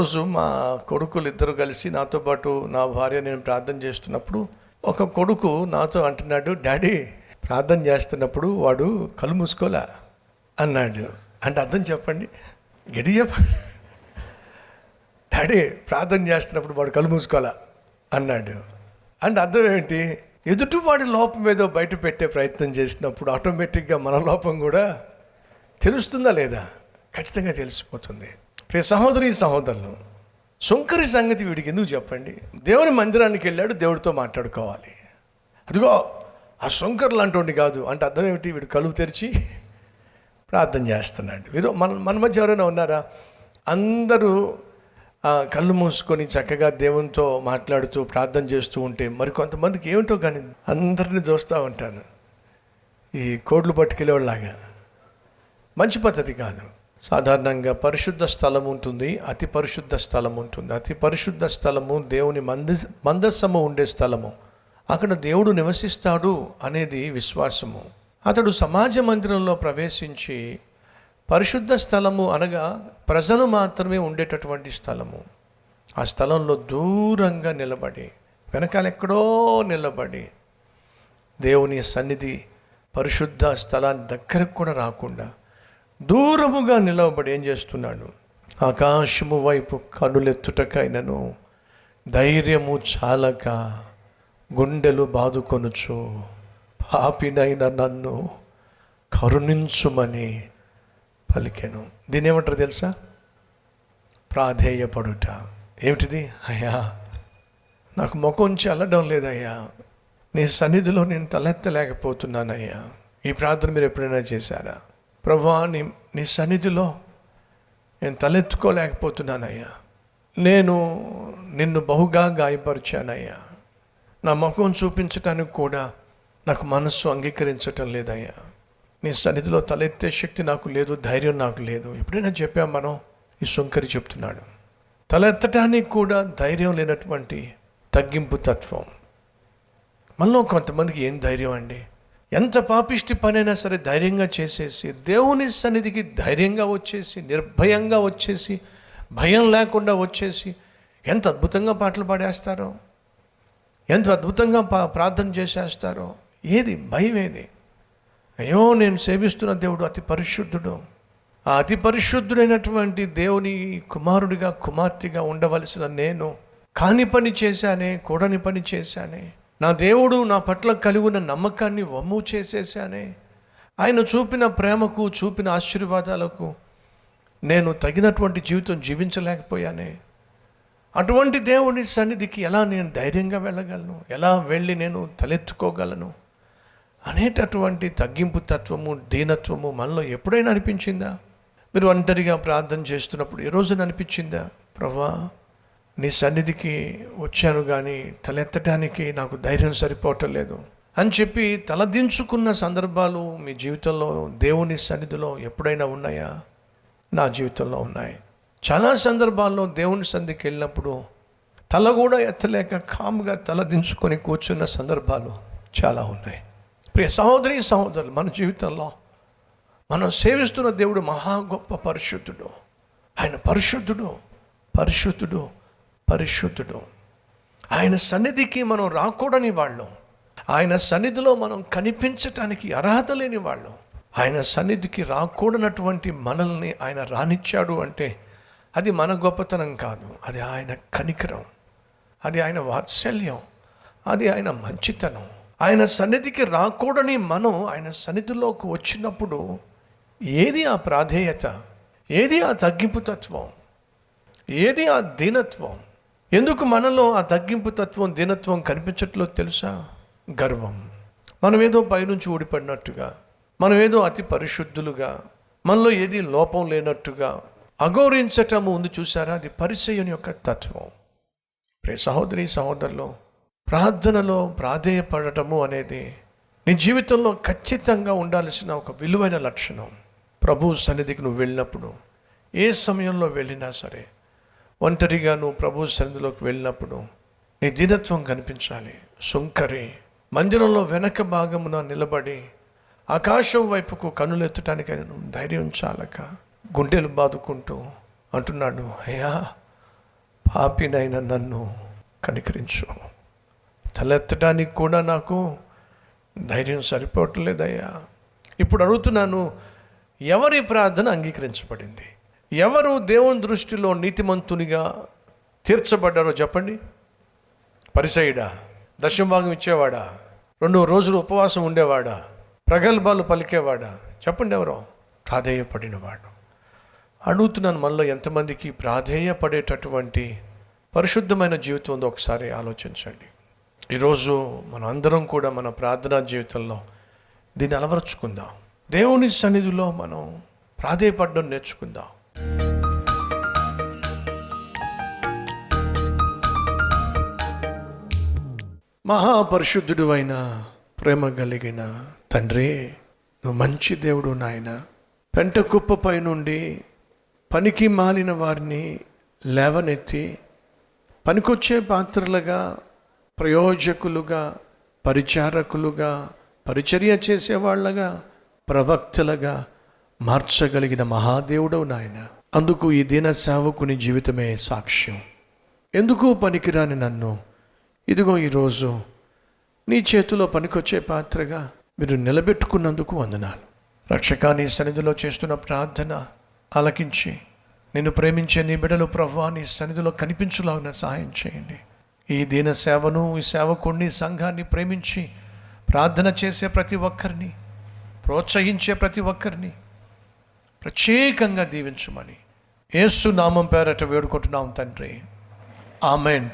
ఒకరోజు మా కొడుకులు ఇద్దరు కలిసి నాతో పాటు నా భార్య నేను ప్రార్థన చేస్తున్నప్పుడు ఒక కొడుకు నాతో అంటున్నాడు డాడీ ప్రార్థన చేస్తున్నప్పుడు వాడు కళ్ళు మూసుకోలే అన్నాడు. అంటే అర్థం చెప్పండి. గడి చెప్పండి. డాడీ ప్రార్థన చేస్తున్నప్పుడు వాడు కళ్ళు మూసుకోవాలా అన్నాడు. అంటే అర్థం ఏంటి? ఎదుటివాడి లోపం ఏదో బయట పెట్టే ప్రయత్నం చేసినప్పుడు ఆటోమేటిక్గా మన లోపం కూడా తెలుస్తుందా లేదా? ఖచ్చితంగా తెలిసిపోతుంది. ప్రియ సహోదరి సహోదరులు సుంకరి సంగతి వీడికి ఎందుకు చెప్పండి? దేవుని మందిరానికి వెళ్ళాడు దేవుడితో మాట్లాడుకోవాలి. అదిగో ఆ శంకర్ లాంటి కాదు. అంటే అర్థం ఏమిటి? వీడు కలువు తెరిచి ప్రార్థన చేస్తున్నాడు. వీరు మన మన మధ్య ఎవరైనా ఉన్నారా? అందరూ కళ్ళు మూసుకొని చక్కగా దేవునితో మాట్లాడుతూ ప్రార్థన చేస్తూ ఉంటే మరి కొంతమందికి ఏమిటో కానీ అందరిని చూస్తూ ఉంటారు. ఈ కోడ్లు పట్టుకెళ్ళేవాళ్ళలాగా. మంచి పద్ధతి కాదు. సాధారణంగా పరిశుద్ధ స్థలం ఉంటుంది అతి పరిశుద్ధ స్థలం ఉంటుంది. అతి పరిశుద్ధ స్థలము దేవుని మంద మందస్సము ఉండే స్థలము. అక్కడ దేవుడు నివసిస్తాడు అనేది విశ్వాసము. అతడు సమాజ మందిరంలో ప్రవేశించి పరిశుద్ధ స్థలము అనగా ప్రజలు మాత్రమే ఉండేటటువంటి స్థలము. ఆ స్థలంలో దూరంగా నిలబడి వెనకాల ఎక్కడో నిలబడి దేవుని సన్నిధి పరిశుద్ధ స్థలాన్ని దగ్గరకు కూడా రాకుండా దూరముగా నిలవబడి ఏం చేస్తున్నాడు? ఆకాశము వైపు కనులెత్తుటకైనను ధైర్యము చాలక గుండెలు బాదుకొనుచు పాపినైన నన్ను కరుణించుమని పలికెను. దీని ఏమంటారు తెలుసా? ప్రాధేయపడుట. ఏమిటిది? అయ్యా నాకు ముఖం చల్లడం లేదయ్యా. నీ సన్నిధిలో నేను తలెత్తలేకపోతున్నానయ్యా. ఈ ప్రార్థన మీరు ఎప్పుడైనా చేశారా? ప్రభా నీ నీ సన్నిధిలో నేను తలెత్తుకోలేకపోతున్నానయ్యా. నేను నిన్ను బహుగా గాయపరిచానయ్యా. నా ముఖం చూపించటానికి కూడా నాకు మనస్సు అంగీకరించటం లేదయ్యా. నీ సన్నిధిలో తలెత్తే శక్తి నాకు లేదు ధైర్యం నాకు లేదు. ఎప్పుడైనా చెప్పాం మనం? ఈ శంకరి చెప్తున్నాడు. తలెత్తటానికి కూడా ధైర్యం లేనటువంటి తగ్గింపు తత్వం. మనలో కొంతమందికి ఏం ధైర్యం అండి? ఎంత పాపిష్టి పనైనా సరే ధైర్యంగా చేసేసి దేవుని సన్నిధికి ధైర్యంగా వచ్చేసి నిర్భయంగా వచ్చేసి భయం లేకుండా వచ్చేసి ఎంత అద్భుతంగా పాటలు పాడేస్తారో ఎంత అద్భుతంగా ప్రార్థన చేసేస్తారో ఏది? భయం ఏది? అయ్యో నేను సేవిస్తున్న దేవుడు అతి పరిశుద్ధుడు. ఆ అతి పరిశుద్ధుడైనటువంటి దేవుని కుమారుడిగా కుమార్తెగా ఉండవలసిన నేను కాని పని చేశానే కూడని పని చేశానే నా దేవుడు నా పట్ల కలిగి ఉన్న నమ్మకాన్ని వమ్ము చేసేసానే ఆయన చూపిన ప్రేమకు చూపిన ఆశీర్వాదాలకు నేను తగినటువంటి జీవితం జీవించలేకపోయానే. అటువంటి దేవుని సన్నిధికి ఎలా నేను ధైర్యంగా వెళ్ళగలను? ఎలా వెళ్ళి నేను తలెత్తుకోగలను? అనేటటువంటి తగ్గింపు తత్వము దీనత్వము మనలో ఎప్పుడైనా అనిపించిందా? మీరు ఒంటరిగా ప్రార్థన చేస్తున్నప్పుడు ఏ రోజున అనిపించిందా? ప్రభా నీ సన్నిధికి వచ్చాను కానీ తలెత్తటానికి నాకు ధైర్యం సరిపోవటం లేదు. అని చెప్పి తలదించుకున్న సందర్భాలు మీ జీవితంలో దేవుని సన్నిధిలో ఎప్పుడైనా ఉన్నాయా? నా జీవితంలో ఉన్నాయి. చాలా సందర్భాల్లో దేవుని సన్నిధికి వెళ్ళినప్పుడు తల కూడా ఎత్తలేక కాముగా తల దించుకొని కూర్చున్న సందర్భాలు చాలా ఉన్నాయి. ప్రియ సహోదరి సహోదరులు మన జీవితంలో మనం సేవిస్తున్న దేవుడు మహా గొప్ప పరిశుద్ధుడు. ఆయన పరిశుద్ధుడు పరిశుద్ధుడు. పరిశుద్ధుడు. ఆయన సన్నిధికి మనం రాకూడని వాళ్ళం. ఆయన సన్నిధిలో మనం కనిపించటానికి అర్హత లేని వాళ్ళం. ఆయన సన్నిధికి రాకూడనటువంటి మనల్ని ఆయన రానిచ్చాడు అంటే అది మన గొప్పతనం కాదు. అది ఆయన కనికరం. అది ఆయన వాత్సల్యం. అది ఆయన మంచితనం. ఆయన సన్నిధికి రాకూడని మనం ఆయన సన్నిధిలోకి వచ్చినప్పుడు ఏది ఆ ప్రాధేయత? ఏది ఆ తగ్గింపు తత్వం? ఏది ఆ దీనత్వం? ఎందుకు మనలో ఆ తగ్గింపు తత్వం దీనత్వం కనిపించట్లో తెలుసా? గర్వం. మనం ఏదో పైనుంచి ఊడిపడినట్టుగా మనం ఏదో అతి పరిశుద్ధులుగా మనలో ఏది లోపం లేనట్టుగా అగౌరించటం ఉంది చూసారా అది పరిచయం యొక్క తత్వం. ప్రే సహోదరి సహోదరులు ప్రార్థనలో ప్రాధేయపడటము అనేది నీ జీవితంలో ఖచ్చితంగా ఉండాల్సిన ఒక విలువైన లక్షణం. ప్రభు సన్నిధికి నువ్వు వెళ్ళినప్పుడు ఏ సమయంలో వెళ్ళినా సరే ఒంటరిగా నువ్వు ప్రభు సన్నిధిలోకి వెళ్ళినప్పుడు నీ దీనత్వం కనిపించాలి. సుంకరి మందిరంలో వెనక భాగమున నిలబడి ఆకాశం వైపుకు కనులెత్తటానికి ఆయన ధైర్యం చాలక గుండెలు బాదుకుంటూ అంటున్నాడు అయ్యా పాపినైన నన్ను కనికరించు. తలెత్తడానికి కూడా నాకు ధైర్యం సరిపోవట్లేదయ్యా. ఇప్పుడు అడుగుతున్నాను ఎవరి ప్రార్థన అంగీకరించబడింది? ఎవరు దేవుని దృష్టిలో నీతిమంతునిగా తీర్చబడ్డారో చెప్పండి? పరిసయుడా దశంభాగం ఇచ్చేవాడా? రెండు రోజులు ఉపవాసం ఉండేవాడా? ప్రగల్భాలు పలికేవాడా? చెప్పండి ఎవరో. ప్రాధేయపడినవాడు. అడుగుతున్నాను మనలో ఎంతమందికి ప్రాధేయపడేటటువంటి పరిశుద్ధమైన జీవితం ఉందో ఒకసారి ఆలోచించండి. ఈరోజు మన అందరం కూడా మన ప్రార్థనా జీవితంలో దీన్ని అలవరుచుకుందాం. దేవుని సన్నిధిలో మనం ప్రాధేయపడడం నేర్చుకుందాం. మహాపరిశుద్ధుడు అయిన ప్రేమ కలిగిన తండ్రి నువ్వు మంచి దేవుడు నాయన. పెంట కుప్పపై నుండి పనికి మాలిన వారిని లేవనెత్తి పనికొచ్చే పాత్రలుగా ప్రయోజకులుగా పరిచారకులుగా పరిచర్య చేసేవాళ్ళగా ప్రవక్తలుగా మార్చగలిగిన మహాదేవుడవు నాయన. అందుకు ఈ దీన సేవకుని జీవితమే సాక్ష్యం. ఎందుకు పనికిరాని నన్ను? ఇదిగో ఈరోజు నీ చేతిలో పనికొచ్చే పాత్రగా మీరు నిలబెట్టుకున్నందుకు వందనాలు. రక్షక నీ సన్నిధిలో చేస్తున్న ప్రార్థన ఆలకించి నిన్ను ప్రేమించే నీ బిడలు ప్రభా నీ సన్నిధిలో కనిపించులాగిన సహాయం చేయండి. ఈ దీన సేవను ఈ సేవకుణ్ణి సంఘాన్ని ప్రేమించి ప్రార్థన చేసే ప్రతి ఒక్కరిని ప్రోత్సహించే ప్రతి ఒక్కరిని ప్రత్యేకంగా దీవించమని. ఏసు నామం పేరట వేడుకుంటున్నాం తండ్రి. ఆమెన్.